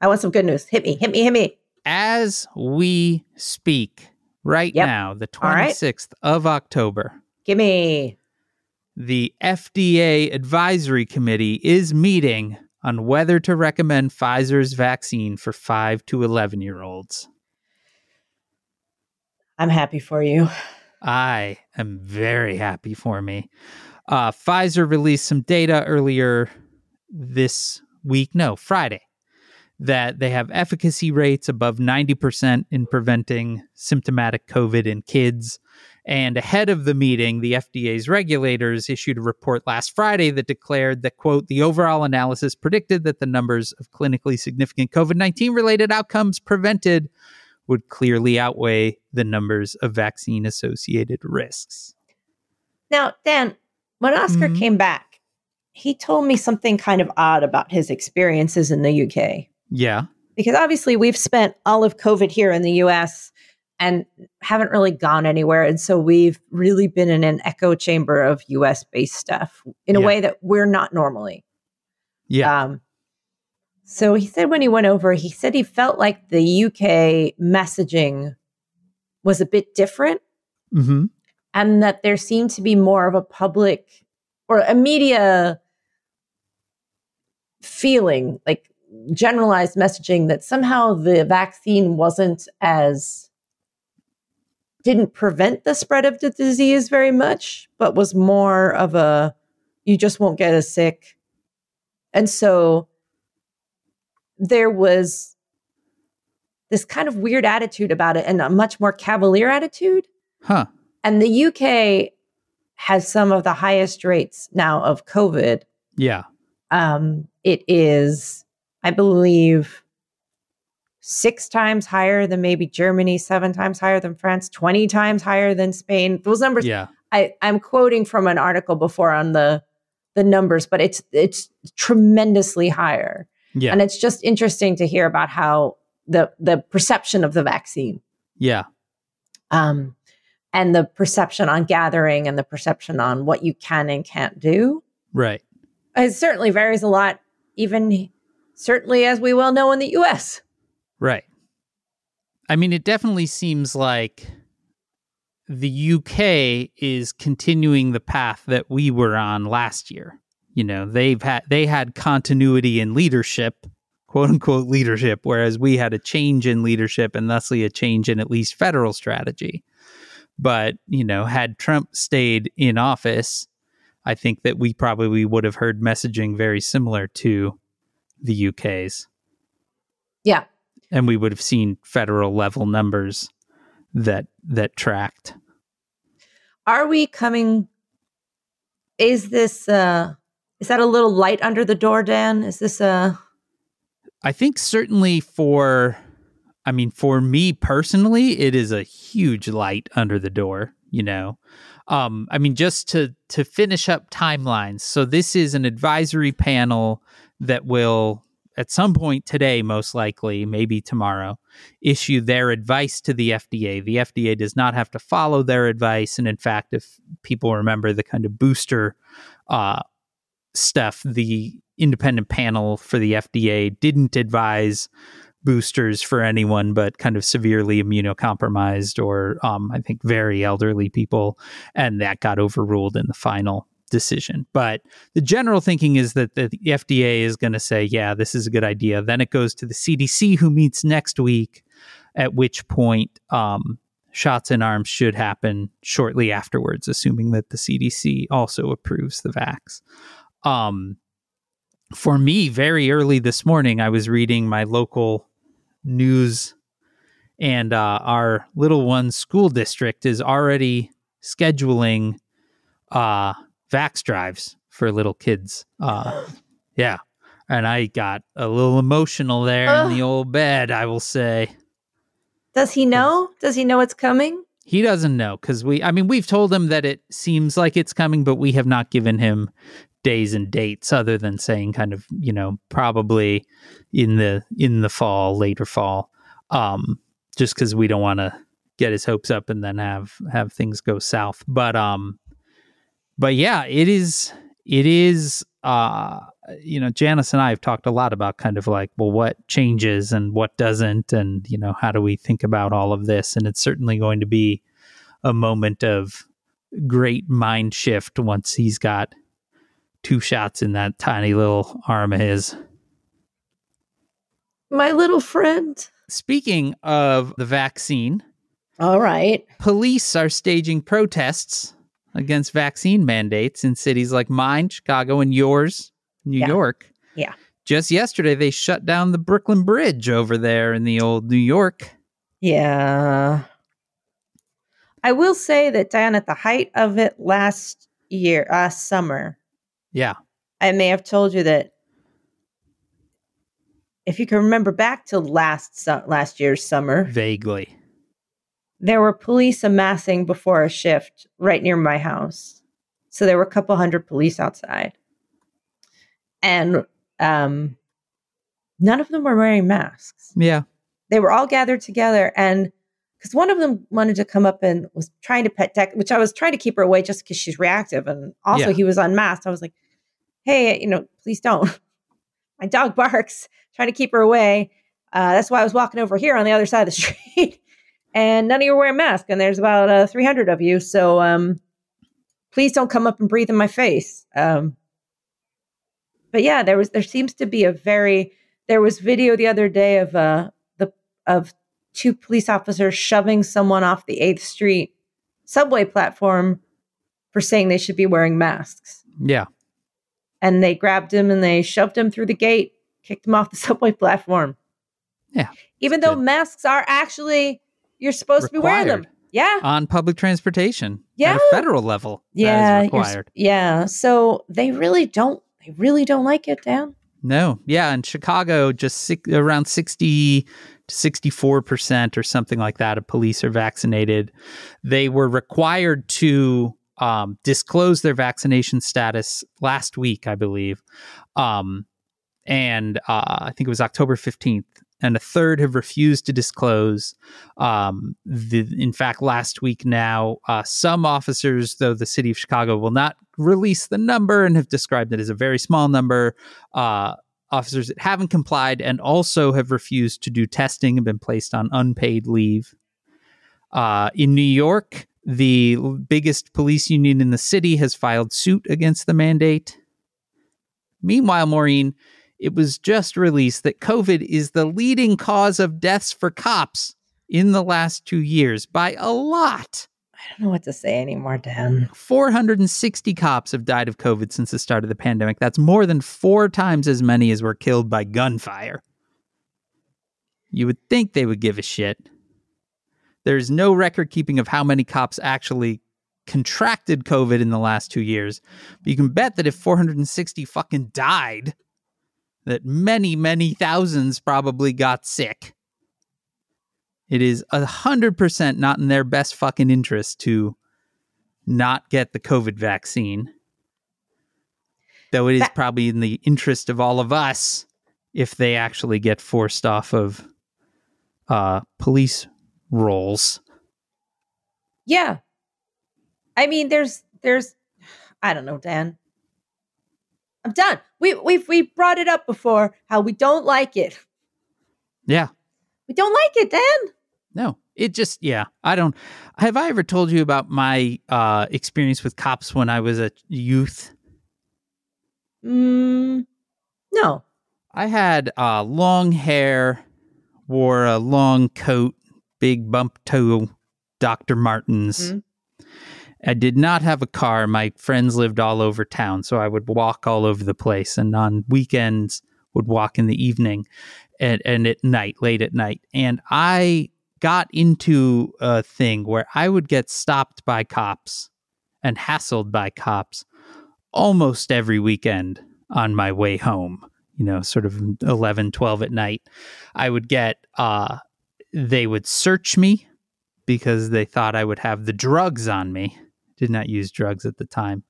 I want some good news. Hit me, hit me, hit me. as we speak right Yep. now, the All right. 26th of October, Give me. the FDA Advisory Committee is meeting on whether to recommend Pfizer's vaccine for 5 to 11 year olds. I'm happy for you. I am very happy for me. Uh, Pfizer released some data earlier this week, no, Friday, that they have efficacy rates above 90% in preventing symptomatic COVID in kids. And ahead of the meeting, the FDA's regulators issued a report last Friday that declared that, quote, the overall analysis predicted that the numbers of clinically significant COVID 19 related outcomes prevented would clearly outweigh the numbers of vaccine associated risks. Now, Dan, when Oscar Mhm. came back, he told me something kind of odd about his experiences in the UK. Yeah. Because obviously we've spent all of COVID here in the US and haven't really gone anywhere. And so we've really been in an echo chamber of US based stuff in a Yeah. way that we're not normally. Yeah. Um, so he said when he went over, he said he felt like the UK messaging was a bit different mm-hmm. and that there seemed to be more of a public or a media feeling like generalized messaging that somehow the vaccine wasn't as didn't prevent the spread of the disease very much but was more of a you just won't get as sick and so there was this kind of weird attitude about it and a much more cavalier attitude Huh. and the UK has some of the highest rates now of COVID. Yeah. Um, it is, I believe, six times higher than maybe Germany, seven times higher than France, 20 times higher than Spain. Those numbers, Yeah. I, I'm quoting from an article before on the the numbers, but it's it's tremendously higher. Yeah. And it's just interesting to hear about how the the perception of the vaccine yeah. um, and the perception on gathering and the perception on what you can and can't do. Right. It certainly varies a lot, even certainly as we well know in the US. Right. I mean, it definitely seems like the UK is continuing the path that we were on last year. You know, they've had they had continuity in leadership, quote unquote leadership, whereas we had a change in leadership and thusly a change in at least federal strategy. But, you know, had Trump stayed in office, I think that we probably would have heard messaging very similar to the UK's. Yeah. And we would have seen federal level numbers that that tracked. Are we coming? Is this, uh, is that a little light under the door, Dan? Is this a, I think certainly for I mean for me personally it is a huge light under the door, you know. Um I mean just to to finish up timelines. So this is an advisory panel that will at some point today most likely, maybe tomorrow, issue their advice to the FDA. The FDA does not have to follow their advice. And in fact if people remember the kind of booster uh stuff, the independent panel for the FDA didn't advise boosters for anyone but kind of severely immunocompromised or um, I think very elderly people, and that got overruled in the final decision. But the general thinking is that the FDA is going to say, yeah, this is a good idea. Then it goes to the CDC, who meets next week, at which point um, shots in arms should happen shortly afterwards, assuming that the CDC also approves the vax. Um, for me, very early this morning, I was reading my local news and uh, our little one school district is already scheduling uh, vax drives for little kids. Uh, yeah, and I got a little emotional there in the old bed. I will say. Does he know? Does he know it's coming? He doesn't know because we, I mean, we've told him that it seems like it's coming, but we have not given him days and dates other than saying kind of, you know, probably in the in the fall, later fall. Um, just because we don't want to get his hopes up and then have have things go south. But um, but yeah, it is it is uh you know janice and i have talked a lot about kind of like well what changes and what doesn't and you know how do we think about all of this and it's certainly going to be a moment of great mind shift once he's got two shots in that tiny little arm of his My little friend. speaking of the vaccine All right. police are staging protests against vaccine mandates in cities like mine, Chicago, and yours, New Yeah. York. Yeah. Just yesterday, they shut down the Brooklyn Bridge over there in the old New York. Yeah. I will say that Diane, at the height of it last year, uh, summer, Yeah. I may have told you that if you can remember back to last su- last year's summer, Vaguely. There were police amassing before a shift right near my house. So there were a couple hundred police outside. And um, none of them were wearing masks. Yeah. They were all gathered together and because one of them wanted to come up and was trying to pet deck, which I was trying to keep her away just because she's reactive. And also Yeah. he was unmasked. I was like, hey, you know, please don't. *laughs* My dog barks, trying to keep her away. Uh, that's why I was walking over here on the other side of the *laughs* street. And none of you are wearing masks. And there's about uh, 300 of you. So um, please don't come up and breathe in my face. Um, but yeah, there was there seems to be a very there was video the other day of uh the of two police officers shoving someone off the 8th Street subway platform for saying they should be wearing masks. Yeah. And they grabbed him and they shoved him through the gate, kicked him off the *laughs* subway platform. Yeah, Even though good. masks are actually you're supposed to be wearing them. Yeah. On public transportation. At Yeah. a federal level. Yeah. That is required. Yeah. So they really don't they really don't like it, Dan. No. Yeah. In Chicago, just six, around 60 to 64% or something like that of police are vaccinated. They were required to um, disclose their vaccination status last week, I believe. Um, and uh, I think it was October 15th. And a third have refused to disclose. Um, the, in fact, last week now, uh, some officers, though the city of Chicago will not release the number and have described it as a very small number, uh, officers that haven't complied and also have refused to do testing have been placed on unpaid leave. Uh, in New York, the biggest police union in the city has filed suit against the mandate. Meanwhile, Maureen, it was just released that COVID is the leading cause of deaths for cops in the last two years by a lot. I don't know what to say anymore, Dan. 460 cops have died of COVID since the start of the pandemic. That's more than four times as many as were killed by gunfire. You would think they would give a shit. There's no record keeping of how many cops actually contracted COVID in the last two years. But you can bet that if 460 fucking died, that many, many thousands probably got sick. It is a hundred percent not in their best fucking interest to not get the COVID vaccine. Though it is That- probably in the interest of all of us if they actually get forced off of uh, police roles. Yeah. I mean, there's there's I don't know, Dan. I'm done. We we've we brought it up before how we don't like it. Yeah. We don't like it, Dan. No, it just yeah. I don't. Have I ever told you about my uh, experience with cops when I was a youth? Mm, no. I had uh, long hair, wore a long coat, big bump toe, Dr. Martens. Mhm. I did not have a car. My friends lived all over town, so I would walk all over the place. And on weekends, would walk in the evening and, and at night, late at night. And I got into a thing where I would get stopped by cops and hassled by cops almost every weekend on my way home, you know, sort of 11, 12 at night. I would get, uh, they would search me because they thought I would have the drugs on me. Did not use drugs at the time.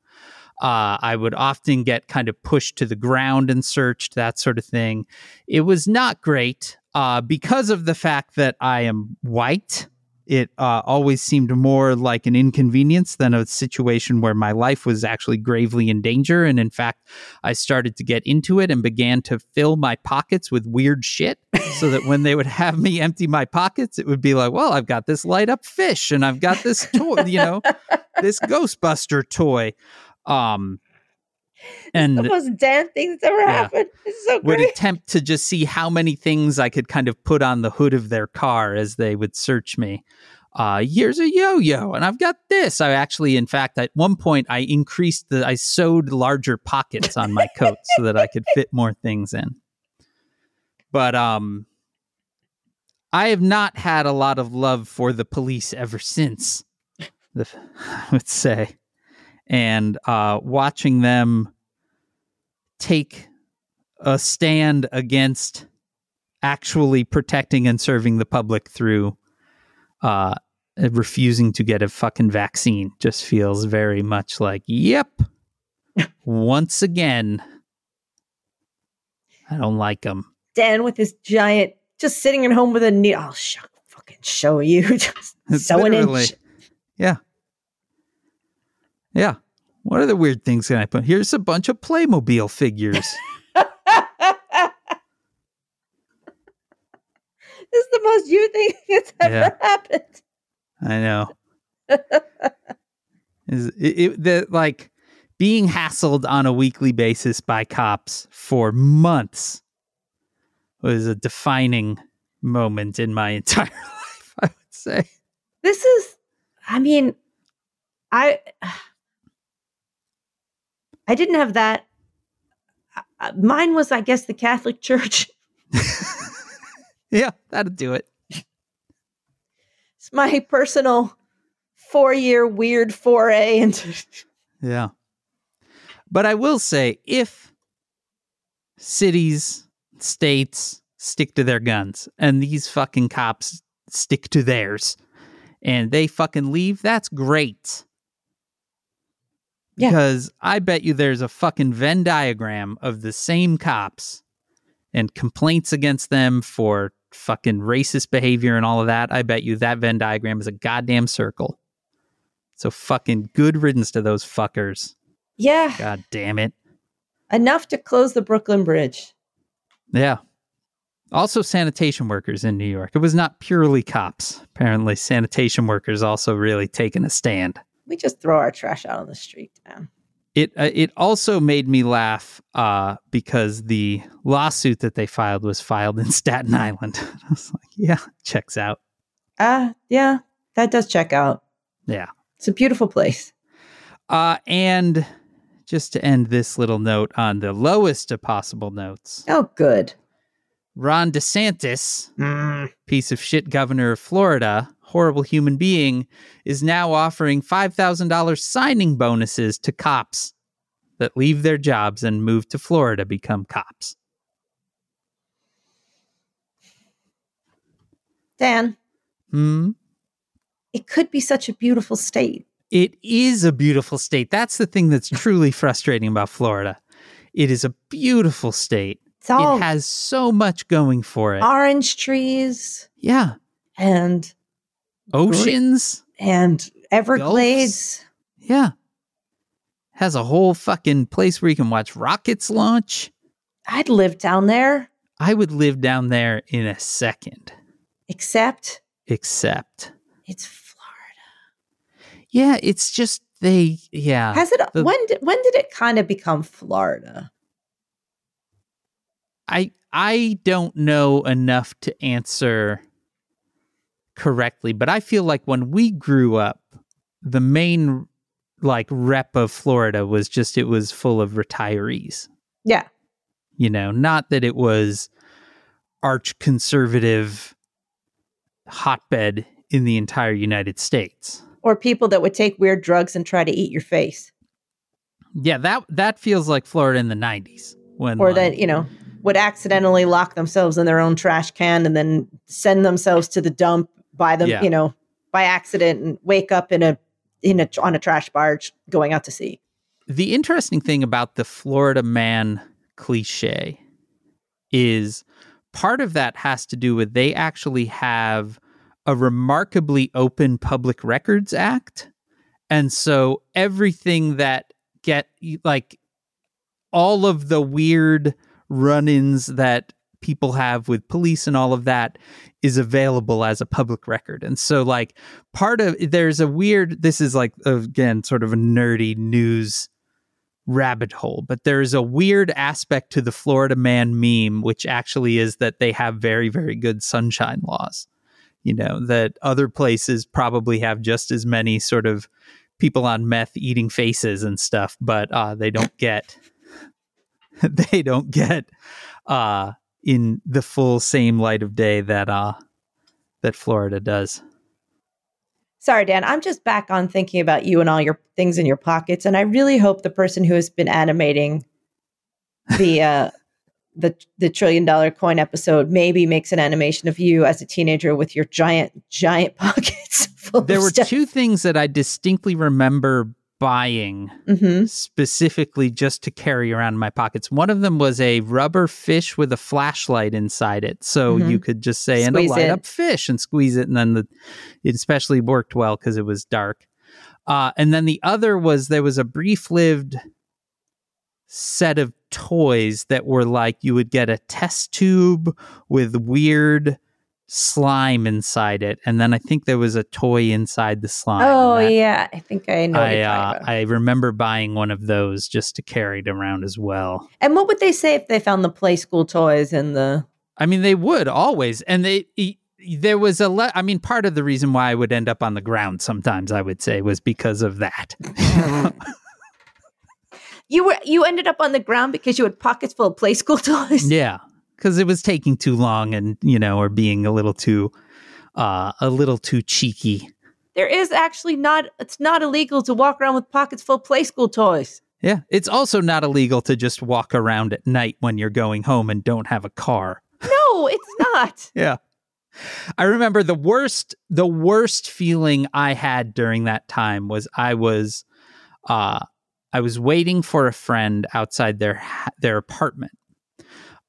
Uh, I would often get kind of pushed to the ground and searched, that sort of thing. It was not great uh, because of the fact that I am white. It uh, always seemed more like an inconvenience than a situation where my life was actually gravely in danger. And in fact, I started to get into it and began to fill my pockets with weird shit *laughs* so that when they would have me empty my pockets, it would be like, well, I've got this light up fish and I've got this toy, you know, *laughs* this Ghostbuster toy. Um, *laughs* and the most damn thing that's ever Yeah. happened. It's so great. would attempt to just see how many things I could kind of put on the hood of their car as they would search me. Uh, here's a yo-yo, and I've got this. I actually, in fact, at one point, I increased the, I sewed larger pockets on my coat so that I could fit more things in. But um, I have not had a lot of love for the police ever since. The, *laughs* I would say, and uh, watching them take a stand against actually protecting and serving the public through uh, refusing to get a fucking vaccine just feels very much like, yep, *laughs* once again, I don't like him. Dan with his giant, just sitting at home with a needle. I'll show, fucking show you. *laughs* Just *laughs* sewing in. Literally. Yeah. Yeah. What other weird things can I put? Here's a bunch of Playmobil figures. *laughs* this is the most you thing *laughs* that's ever Yeah. happened. I know. *laughs* Is it, it the like being hassled on a weekly basis by cops for months was a defining moment in my entire life, I would say. This is, I mean, I, I didn't have that. Uh, Mine was, I guess, the Catholic *laughs* Church. Yeah, that'd do it. It's my personal four-year weird foray into. *laughs* Yeah. But I will say if cities, states stick to their guns and these fucking cops stick to theirs and they fucking leave, that's great. Yeah. Because I bet you there's a fucking Venn diagram of the same cops and complaints against them for fucking racist behavior and all of that. I bet you that Venn diagram is a goddamn circle. So fucking good riddance to those fuckers. Yeah, God damn it. enough to close the Brooklyn Bridge. Yeah. Also, sanitation workers in New York. It was not purely cops. Apparently, sanitation workers also really taking a stand. We just throw our trash out on the street. Man. It uh, it also made me laugh uh, because the lawsuit that they filed was filed in *laughs* Staten Island. *laughs* I was like, yeah, checks out. Ah, yeah, that does check out. Yeah. It's a beautiful place. Uh, and just to end this little note on the lowest of possible notes, Oh, good. Ron DeSantis Mm. piece of shit governor of Florida, horrible human being, is now offering $5,000 signing bonuses to cops that leave their jobs and move to Florida become cops. Dan, Hmm. it could be such a beautiful state. It is a beautiful state. That's the thing that's truly frustrating about Florida. It is a beautiful state. It has so much going for it. orange trees Yeah. and Oceans. and Everglades. Yeah. Has a whole fucking place where you can watch rockets launch. I'd live down there, I would live down there in a second, except except, it's Florida. yeah, it's just they, yeah. Has it? the- when did when did it kind of become Florida? I I don't know enough to answer correctly, but I feel like when we grew up, the main like rep of Florida was just it was full of retirees. Yeah, You know, not that it was arch conservative hotbed in the entire United States. Or people that would take weird drugs and try to eat your face. Yeah, that that feels like Florida in the 90s when Or like, that, you know, would accidentally lock themselves in their own trash can and then send themselves to the dump by them, Yeah. you know, by accident and wake up in a in a on a trash barge going out to sea. the interesting thing about the Florida man cliche is part of that has to do with they actually have a remarkably open public records act and so everything that get like all of the weird run-ins that people have with police and all of that is available as a public record. And so like part of there's a weird this is like again sort of a nerdy news rabbit hole but there's a weird aspect to the florida man meme which actually is that they have very very good sunshine laws you know that other places probably have just as many sort of people on meth eating faces and stuff but uh they don't get *laughs* they don't get uh in the full same light of day that uh that florida does Sorry, Dan. I'm just back on thinking about you and all your things in your pockets, and I really hope the person who has been animating the uh, *laughs* the the trillion dollar coin episode maybe makes an animation of you as a teenager with your giant giant *laughs* pockets. Full there were stuff. two things that i distinctly remember buying Mhm. specifically just to carry around in my pockets. One of them was a rubber fish with a flashlight inside it, so Mhm. you could just say and a Squeeze light it. up fish and squeeze it, and then the it especially worked well because it was dark. Uh, and then the other was there was a brief lived set of toys that were like you would get a test tube with weird slime inside it, and then I think there was a toy inside the slime. Oh that- yeah, I think I know. I uh. I remember buying one of those just to carry it around as well. and what would they say if they found the Playskool toys in the? I mean, they would always, and they. e- there was a le- I mean, part of the reason why I would end up on the ground sometimes, I would say, was because of that. *laughs* You were you ended up on the ground because you had pockets full of Playskool *laughs* toys. yeah, because it was taking too long, and you know, or being a little too, uh, a little too cheeky. There is actually not. It's not illegal to walk around with pockets full of Playskool toys. Yeah, it's also not illegal to just walk around at night when you're going home and don't have a car. No, it's *laughs* not. Yeah. I remember the worst the worst feeling I had during that time was I was uh I was waiting for a friend outside their their apartment.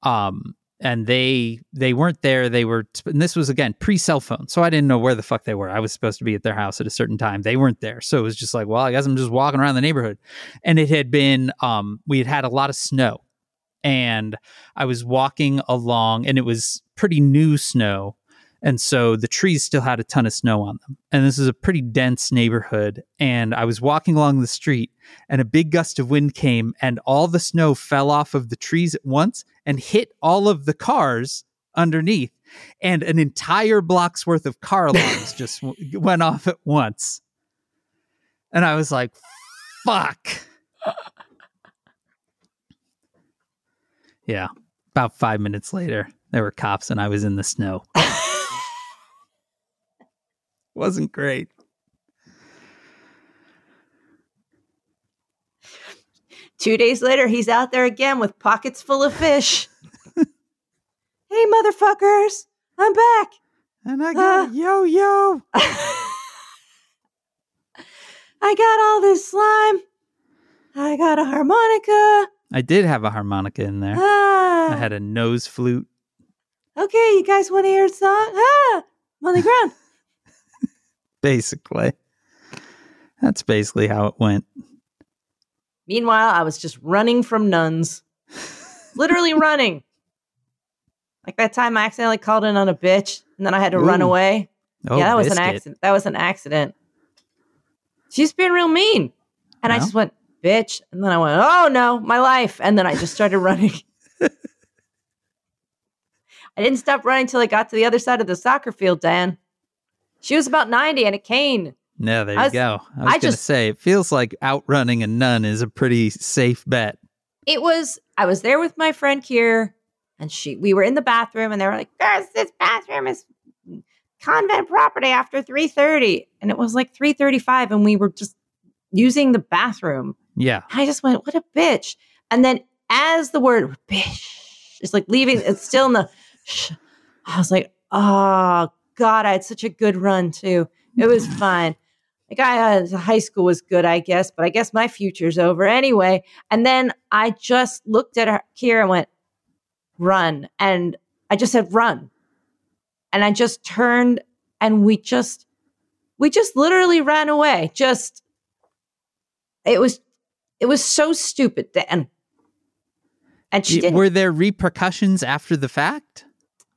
Um and they they weren't there. They were and this was again pre cell phone so i didn't know where the fuck they were. I was supposed to be at their house at a certain time. They weren't there so it was just like well i guess i'm just walking around the neighborhood. And it had been um we had had a lot of snow and i was walking along and it was pretty new snow and so the trees still had a ton of snow on them. And this is a pretty dense neighborhood. And i was walking along the street and a big gust of wind came and all the snow fell off of the trees at once and hit all of the cars underneath. And an entire block's worth of car alarms *laughs* just w- went off at once. And i was like fuck. Yeah. About five minutes later there were cops and i was in the snow *laughs* wasn't great Two days later, he's out there again with pockets full of fish. *laughs* hey, motherfuckers, I'm back. and i got Ah. a yo-yo *laughs* I got all this slime. I got a harmonica. i did have a harmonica in there Ah. i had a nose flute okay, you guys want to hear a song? Ah, I'm on the ground. *laughs* basically that's basically how it went Meanwhile, I was just running from nuns. Literally *laughs* running. Like that time I accidentally called in on a bitch and then I had to run away. oh yeah, that was an accident. That was an accident. She's being real mean. And I just went, bitch. And then I went, oh no, my life. And then I just started *laughs* running. *laughs* I didn't stop running till I got to the other side of the soccer field, Dan. She was about 90 and a cane. Yeah, there I you go. I was I going to just- say, it feels like outrunning a nun is a pretty safe bet. It was, I was there with my friend Kier and she, we were in the bathroom and they were like, guys, this bathroom is convent property after 3.30 and it was like 3.35 and we were just using the bathroom Yeah. i just went what a bitch and then as the word bitch is like leaving it's still in the sh- i was like oh god i had such a good run too it was *sighs* fine like i uh, high school was good i guess but i guess my future's over anyway and then i just looked at her kira and went run and i just said run and I just turned and we just we just literally ran away. Just it was it was so stupid then. And she didn't Were there repercussions after the fact?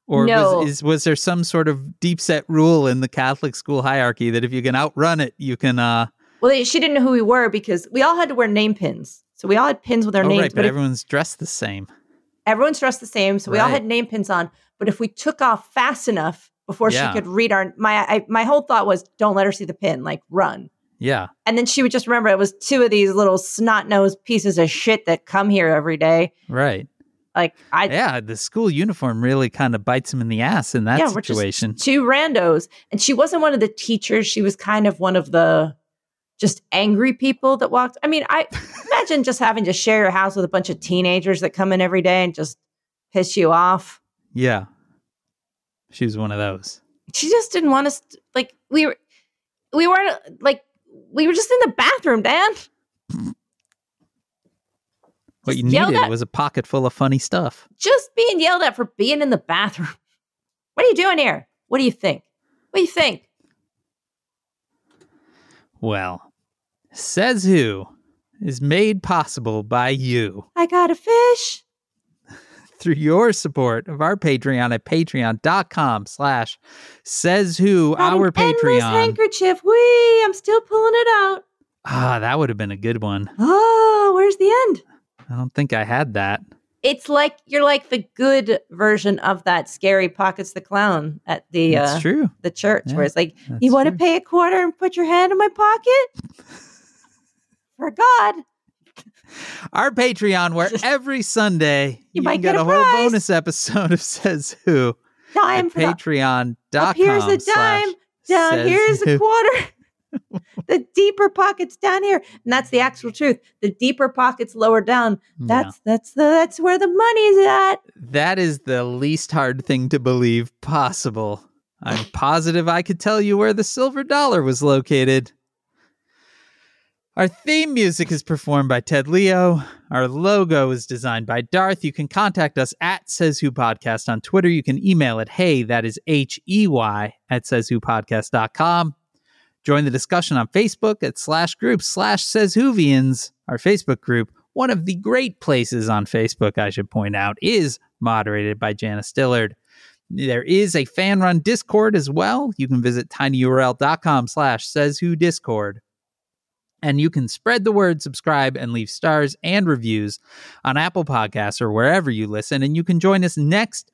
Or No. was, is, was there some sort of deep set rule in the Catholic school hierarchy that if you can outrun it, you can uh well she didn't know who we were because we all had to wear name pins. So we all had pins with our oh, names, right, but, but if, everyone's dressed the same. everyone's dressed the same, so we all had name pins on. But if we took off fast enough before Yeah. she could read our my I, my whole thought was don't let her see the pin, like run. Yeah. And then she would just remember it was two of these little snot nosed pieces of shit that come here every day. Right. Like I Yeah, the school uniform really kind of bites him in the ass in that Yeah, situation. two randos. And she wasn't one of the teachers. She was kind of one of the just angry people that walked. I mean, I *laughs* imagine just having to share your house with a bunch of teenagers that come in every day and just piss you off. Yeah. She was one of those. She just didn't want us to, like we were we weren't like we were just in the bathroom, Dan. *laughs* What you needed at- was a pocket full of funny stuff. Just being yelled at for being in the bathroom. *laughs* What are you doing here? What do you think? What do you think? Well, says who is made possible by you I got a fish. *laughs* through your support of our Patreon at patreon.com slash says who our Patreon. handkerchief. Wee, I'm still pulling it out. Ah, that would have been a good one. Oh, where's the end? I don't think I had that. It's like you're like the good version of that scary pockets the clown at the That's uh, true. the church, Yeah, where it's like you want to pay a quarter and put your hand in my pocket *laughs* for God. Our Patreon, where *laughs* every Sunday You you, might get get, a a, whole prize. bonus episode of Says Who Dime at for the, patreon.com. up here's a dime, down here's a Who. quarter. The deeper pockets down here, and that's the actual truth. The deeper pockets lower down. Yeah. That's that's the that's where the money's at. That is the least hard thing to believe possible. I'm *laughs* positive I could tell you where the silver dollar was located. Our theme music is performed by Ted Leo. Our logo is designed by Darth. You can contact us at Says Who Podcast on Twitter. You can email it, hey, that is H E Y, at says who podcast.com. Join the discussion on Facebook at slash group slash says Whovians, our Facebook group. One of the great places on Facebook, I should point out, is moderated by Janice Dillard. There is a fan run Discord as well. You can visit tinyurl.com slash says who discord. And you can spread the word, subscribe, and leave stars and reviews on Apple Podcasts or wherever you listen. And you can join us next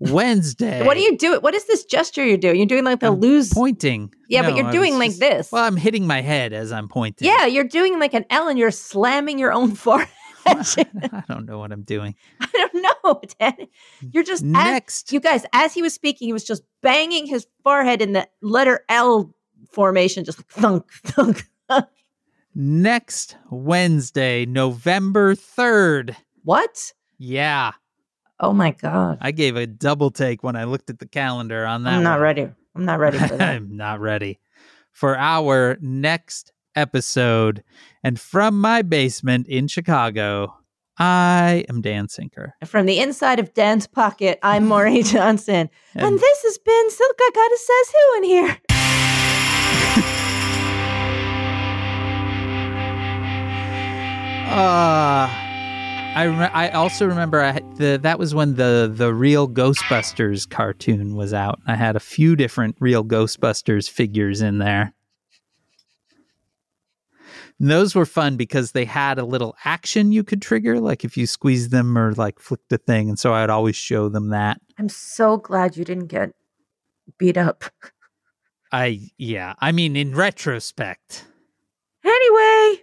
Wednesday. What are you doing? What is this gesture you're doing? You're doing like the I'm lose. pointing? Yeah, but you're doing like just- this. Well, I'm hitting my head as I'm pointing. Yeah, you're doing like an L and you're slamming your own *laughs* forehead. *laughs* I don't know what I'm doing. I don't know, *laughs* Ted. You're just as, Next. you guys. As he was speaking, he was just banging his forehead in the letter L formation, just thunk, thunk. thunk. Next Wednesday, November 3rd. What? Yeah. Oh my god! I gave a double take when I looked at the calendar on that. I'm not one. ready. I'm not ready for *laughs* that. I'm not ready for our next episode. And from my basement in Chicago, I am Dan Sinker. From the inside of Dan's pocket, I'm *laughs* Maureen Johnson, and, And- this has been Silka Gotta Says Who in here. Uh *laughs* I rem- I also remember I the that was when the the real Ghostbusters cartoon was out. I had a few different real Ghostbusters figures in there. And those were fun because they had a little action you could trigger, like if you squeeze them or like flick the thing. And so I'd always show them that. I'm so glad you didn't get beat up. I yeah, I mean in retrospect. Anyway,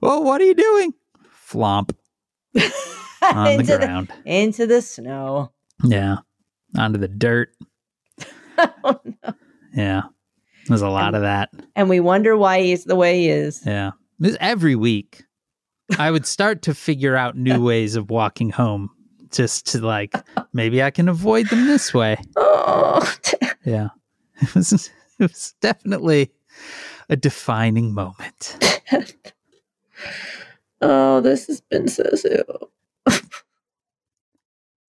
Well, what are you doing? Flomp *laughs* on the into the ground. into the snow. Yeah. onto the dirt. *laughs* oh, no. Yeah. There's a lot of that. And we wonder why he's the way he is. Yeah. This every week. I would start to figure out new *laughs* ways of walking home just to like maybe I can avoid them this way. Oh, Yeah. It was it was definitely a defining moment. Oh, this has been so soon.